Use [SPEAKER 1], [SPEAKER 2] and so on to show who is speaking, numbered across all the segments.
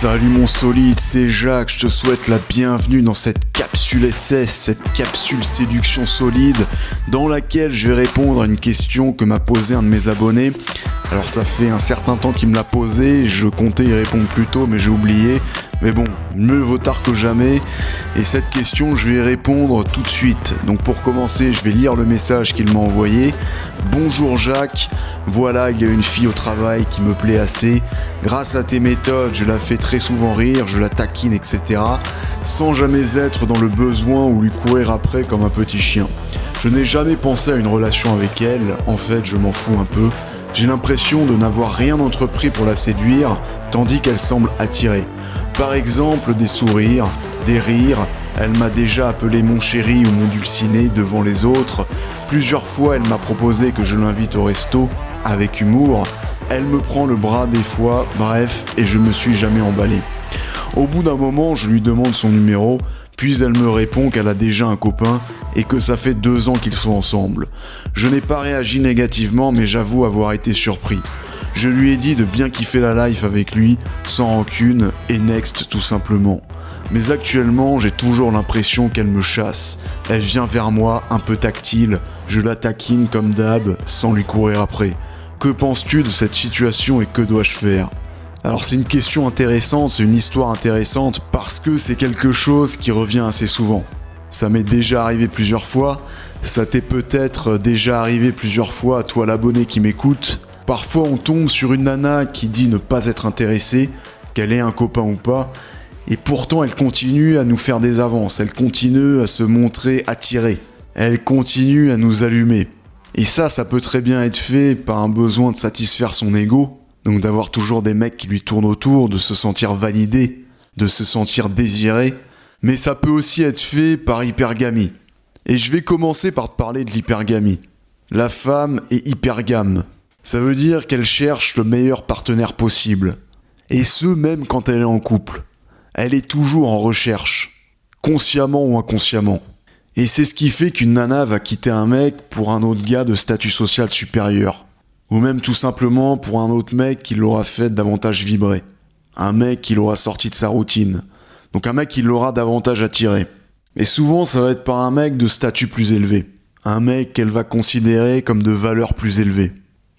[SPEAKER 1] Salut mon solide, c'est Jacques, je te souhaite la bienvenue dans cette capsule SS, cette capsule séduction solide, dans laquelle je vais répondre à une question que m'a posée un de mes abonnés. Alors ça fait un certain temps qu'il me l'a posé, je comptais y répondre plus tôt mais j'ai oublié. Mais bon, mieux vaut tard que jamais. Et cette question, je vais y répondre tout de suite. Donc pour commencer, je vais lire le message qu'il m'a envoyé. Bonjour Jacques, voilà, il y a une fille au travail qui me plaît assez. Grâce à tes méthodes, je la fais très souvent rire, je la taquine, etc. Sans jamais être dans le besoin ou lui courir après comme un petit chien. Je n'ai jamais pensé à une relation avec elle, en fait je m'en fous un peu. J'ai l'impression de n'avoir rien entrepris pour la séduire, tandis qu'elle semble attirée. Par exemple, des sourires, des rires. Elle m'a déjà appelé mon chéri ou mon dulciné devant les autres. Plusieurs fois, elle m'a proposé que je l'invite au resto, avec humour. Elle me prend le bras des fois, bref, et je me suis jamais emballé. Au bout d'un moment, je lui demande son numéro, puis elle me répond qu'elle a déjà un copain et que ça fait deux ans qu'ils sont ensemble. Je n'ai pas réagi négativement, mais j'avoue avoir été surpris. Je lui ai dit de bien kiffer la life avec lui, sans rancune, et next tout simplement. Mais actuellement, j'ai toujours l'impression qu'elle me chasse. Elle vient vers moi, un peu tactile, je la taquine comme d'hab, sans lui courir après. Que penses-tu de cette situation et que dois-je faire? Alors c'est une question intéressante, c'est une histoire intéressante parce que c'est quelque chose qui revient assez souvent. Ça m'est déjà arrivé plusieurs fois, ça t'est peut-être déjà arrivé plusieurs fois à toi l'abonné qui m'écoute. Parfois on tombe sur une nana qui dit ne pas être intéressée, qu'elle ait un copain ou pas, et pourtant elle continue à nous faire des avances, elle continue à se montrer attirée, elle continue à nous allumer. Et ça, ça peut très bien être fait par un besoin de satisfaire son ego, donc d'avoir toujours des mecs qui lui tournent autour, de se sentir validé, de se sentir désiré, mais ça peut aussi être fait par hypergamie. Et je vais commencer par te parler de l'hypergamie. La femme est hypergame. Ça veut dire qu'elle cherche le meilleur partenaire possible. Et ce, même quand elle est en couple. Elle est toujours en recherche, consciemment ou inconsciemment. Et c'est ce qui fait qu'une nana va quitter un mec pour un autre gars de statut social supérieur. Ou même tout simplement pour un autre mec qui l'aura fait davantage vibrer. Un mec qui l'aura sorti de sa routine. Donc un mec qui l'aura davantage attiré. Et souvent ça va être par un mec de statut plus élevé. Un mec qu'elle va considérer comme de valeur plus élevée.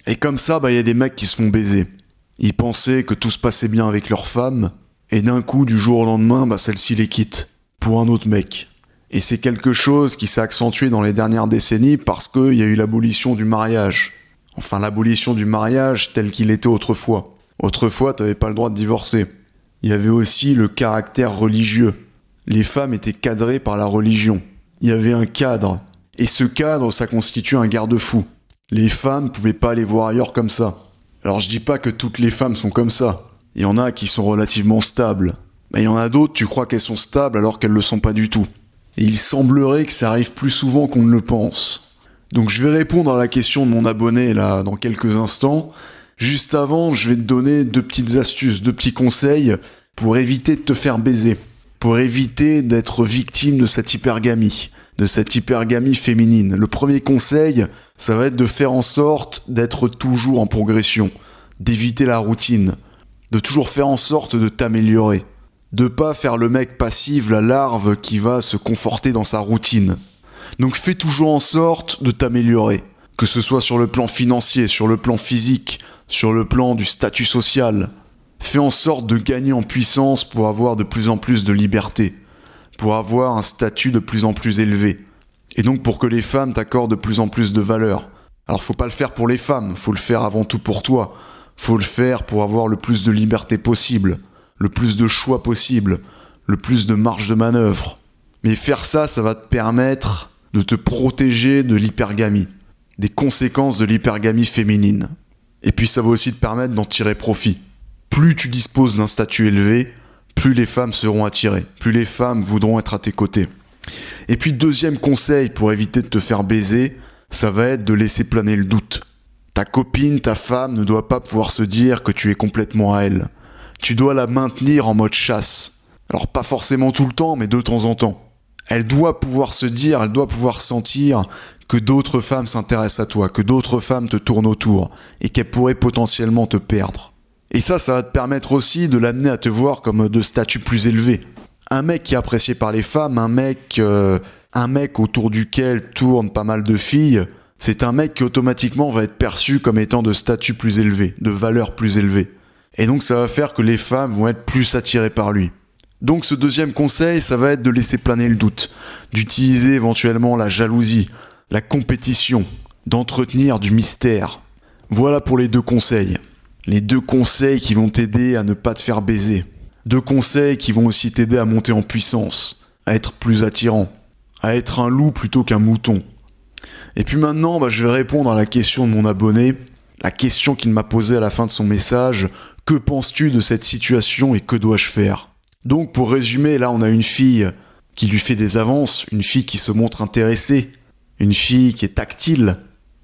[SPEAKER 1] Et comme ça, bah il y a des mecs qui se font baiser. Ils pensaient que tout se passait bien avec leur femme, et d'un coup, du jour au lendemain, bah celle-ci les quitte. Pour un autre mec. Et c'est quelque chose qui s'est accentué dans les dernières décennies parce qu'il y a eu l'abolition du mariage. Enfin, l'abolition du mariage tel qu'il était autrefois. Autrefois, t'avais pas le droit de divorcer. Il y avait aussi le caractère religieux. Les femmes étaient cadrées par la religion. Il y avait un cadre. Et ce cadre, ça constitue un garde-fou. Les femmes pouvaient pas aller voir ailleurs comme ça. Alors je dis pas que toutes les femmes sont comme ça. Il y en a qui sont relativement stables. Mais il y en a d'autres, tu crois qu'elles sont stables alors qu'elles le sont pas du tout. Et il semblerait que ça arrive plus souvent qu'on ne le pense. Donc je vais répondre à la question de mon abonné là dans quelques instants. Juste avant, je vais te donner deux petites astuces, deux petits conseils pour éviter de te faire baiser, pour éviter d'être victime de cette hypergamie, de cette hypergamie féminine. Le premier conseil, ça va être de faire en sorte d'être toujours en progression, d'éviter la routine, de toujours faire en sorte de t'améliorer, de pas faire le mec passif, la larve qui va se conforter dans sa routine. Donc fais toujours en sorte de t'améliorer, que ce soit sur le plan financier, sur le plan physique, sur le plan du statut social. Fais en sorte de gagner en puissance pour avoir de plus en plus de liberté, pour avoir un statut de plus en plus élevé, et donc pour que les femmes t'accordent de plus en plus de valeur. Alors faut pas le faire pour les femmes, faut le faire avant tout pour toi. Faut le faire pour avoir le plus de liberté possible, le plus de choix possible, le plus de marge de manœuvre. Mais faire ça, ça va te permettre de te protéger de l'hypergamie, des conséquences de l'hypergamie féminine. Et puis ça va aussi te permettre d'en tirer profit. Plus tu disposes d'un statut élevé, plus les femmes seront attirées, plus les femmes voudront être à tes côtés. Et puis deuxième conseil pour éviter de te faire baiser, ça va être de laisser planer le doute. Ta copine, ta femme ne doit pas pouvoir se dire que tu es complètement à elle. Tu dois la maintenir en mode chasse. Alors pas forcément tout le temps, mais de temps en temps elle doit pouvoir se dire, elle doit pouvoir sentir que d'autres femmes s'intéressent à toi, que d'autres femmes te tournent autour et qu'elles pourraient potentiellement te perdre. Et ça, ça va te permettre aussi de l'amener à te voir comme de statut plus élevé. Un mec qui est apprécié par les femmes, un mec, euh, un mec autour duquel tournent pas mal de filles, c'est un mec qui automatiquement va être perçu comme étant de statut plus élevé, de valeur plus élevée. Et donc ça va faire que les femmes vont être plus attirées par lui. Donc ce deuxième conseil, ça va être de laisser planer le doute, d'utiliser éventuellement la jalousie, la compétition, d'entretenir du mystère. Voilà pour les deux conseils. Les deux conseils qui vont t'aider à ne pas te faire baiser. Deux conseils qui vont aussi t'aider à monter en puissance, à être plus attirant, à être un loup plutôt qu'un mouton. Et puis maintenant, bah, je vais répondre à la question de mon abonné, la question qu'il m'a posée à la fin de son message. Que penses-tu de cette situation et que dois-je faire? Donc pour résumer, là on a une fille qui lui fait des avances, une fille qui se montre intéressée, une fille qui est tactile,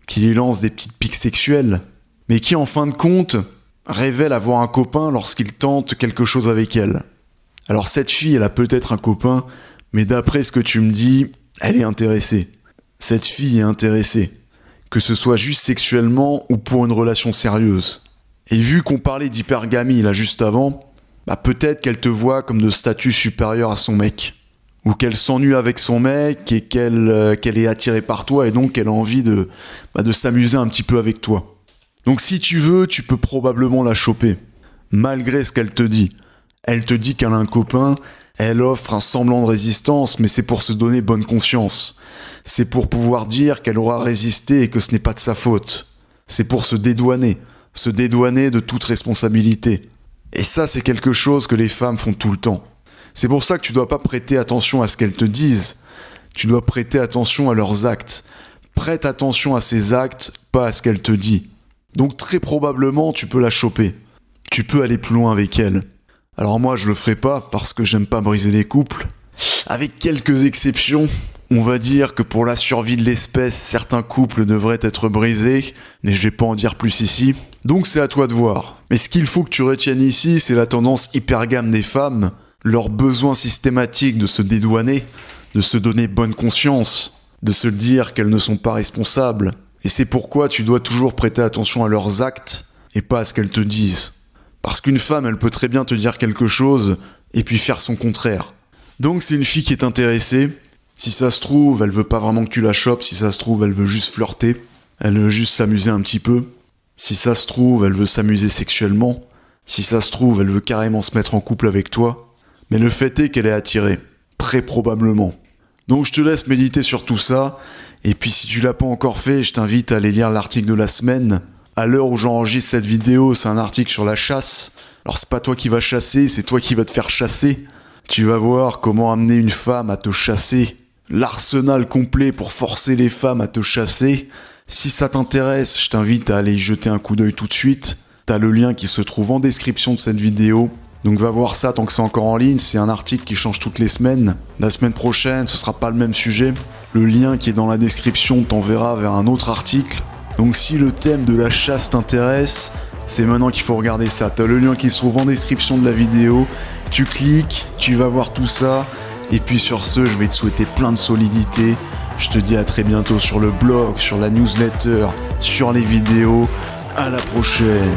[SPEAKER 1] qui lui lance des petites piques sexuelles, mais qui en fin de compte révèle avoir un copain lorsqu'il tente quelque chose avec elle. Alors cette fille, elle a peut-être un copain, mais d'après ce que tu me dis, elle est intéressée. Cette fille est intéressée, que ce soit juste sexuellement ou pour une relation sérieuse. Et vu qu'on parlait d'hypergamie là juste avant, bah peut-être qu'elle te voit comme de statut supérieur à son mec. Ou qu'elle s'ennuie avec son mec et qu'elle euh, est attirée par toi et donc qu'elle a envie de, bah, de s'amuser un petit peu avec toi. Donc si tu veux, tu peux probablement la choper. Malgré ce qu'elle te dit. Elle te dit qu'elle a un copain, elle offre un semblant de résistance, mais c'est pour se donner bonne conscience. C'est pour pouvoir dire qu'elle aura résisté et que ce n'est pas de sa faute. C'est pour se dédouaner, se dédouaner de toute responsabilité. Et ça, c'est quelque chose que les femmes font tout le temps. C'est pour ça que tu dois pas prêter attention à ce qu'elles te disent. Tu dois prêter attention à leurs actes. Prête attention à ses actes, pas à ce qu'elle te dit. Donc très probablement, tu peux la choper. Tu peux aller plus loin avec elle. Alors moi, je le ferai pas parce que j'aime pas briser les couples. Avec quelques exceptions, on va dire que pour la survie de l'espèce, certains couples devraient être brisés, mais je vais pas en dire plus ici. Donc c'est à toi de voir. Mais ce qu'il faut que tu retiennes ici, c'est la tendance hypergame des femmes, leur besoin systématique de se dédouaner, de se donner bonne conscience, de se dire qu'elles ne sont pas responsables. Et c'est pourquoi tu dois toujours prêter attention à leurs actes et pas à ce qu'elles te disent. Parce qu'une femme, elle peut très bien te dire quelque chose et puis faire son contraire. Donc c'est une fille qui est intéressée. Si ça se trouve, elle veut pas vraiment que tu la chopes. Si ça se trouve, elle veut juste flirter. Elle veut juste s'amuser un petit peu. Si ça se trouve, elle veut s'amuser sexuellement. Si ça se trouve, elle veut carrément se mettre en couple avec toi. Mais le fait est qu'elle est attirée. Très probablement. Donc je te laisse méditer sur tout ça. Et puis si tu l'as pas encore fait, je t'invite à aller lire l'article de la semaine à l'heure où j'enregistre cette vidéo, c'est un article sur la chasse. Alors c'est pas toi qui vas chasser, c'est toi qui vas te faire chasser. Tu vas voir comment amener une femme à te chasser. L'arsenal complet pour forcer les femmes à te chasser. Si ça t'intéresse, je t'invite à aller y jeter un coup d'œil tout de suite. T'as le lien qui se trouve en description de cette vidéo. Donc va voir ça tant que c'est encore en ligne, c'est un article qui change toutes les semaines. La semaine prochaine, ce sera pas le même sujet. Le lien qui est dans la description t'enverra vers un autre article. Donc si le thème de la chasse t'intéresse, c'est maintenant qu'il faut regarder ça. T'as le lien qui se trouve en description de la vidéo. Tu cliques, tu vas voir tout ça. Et puis sur ce, je vais te souhaiter plein de solidité. Je te dis à très bientôt sur le blog, sur la newsletter, sur les vidéos. À la prochaine.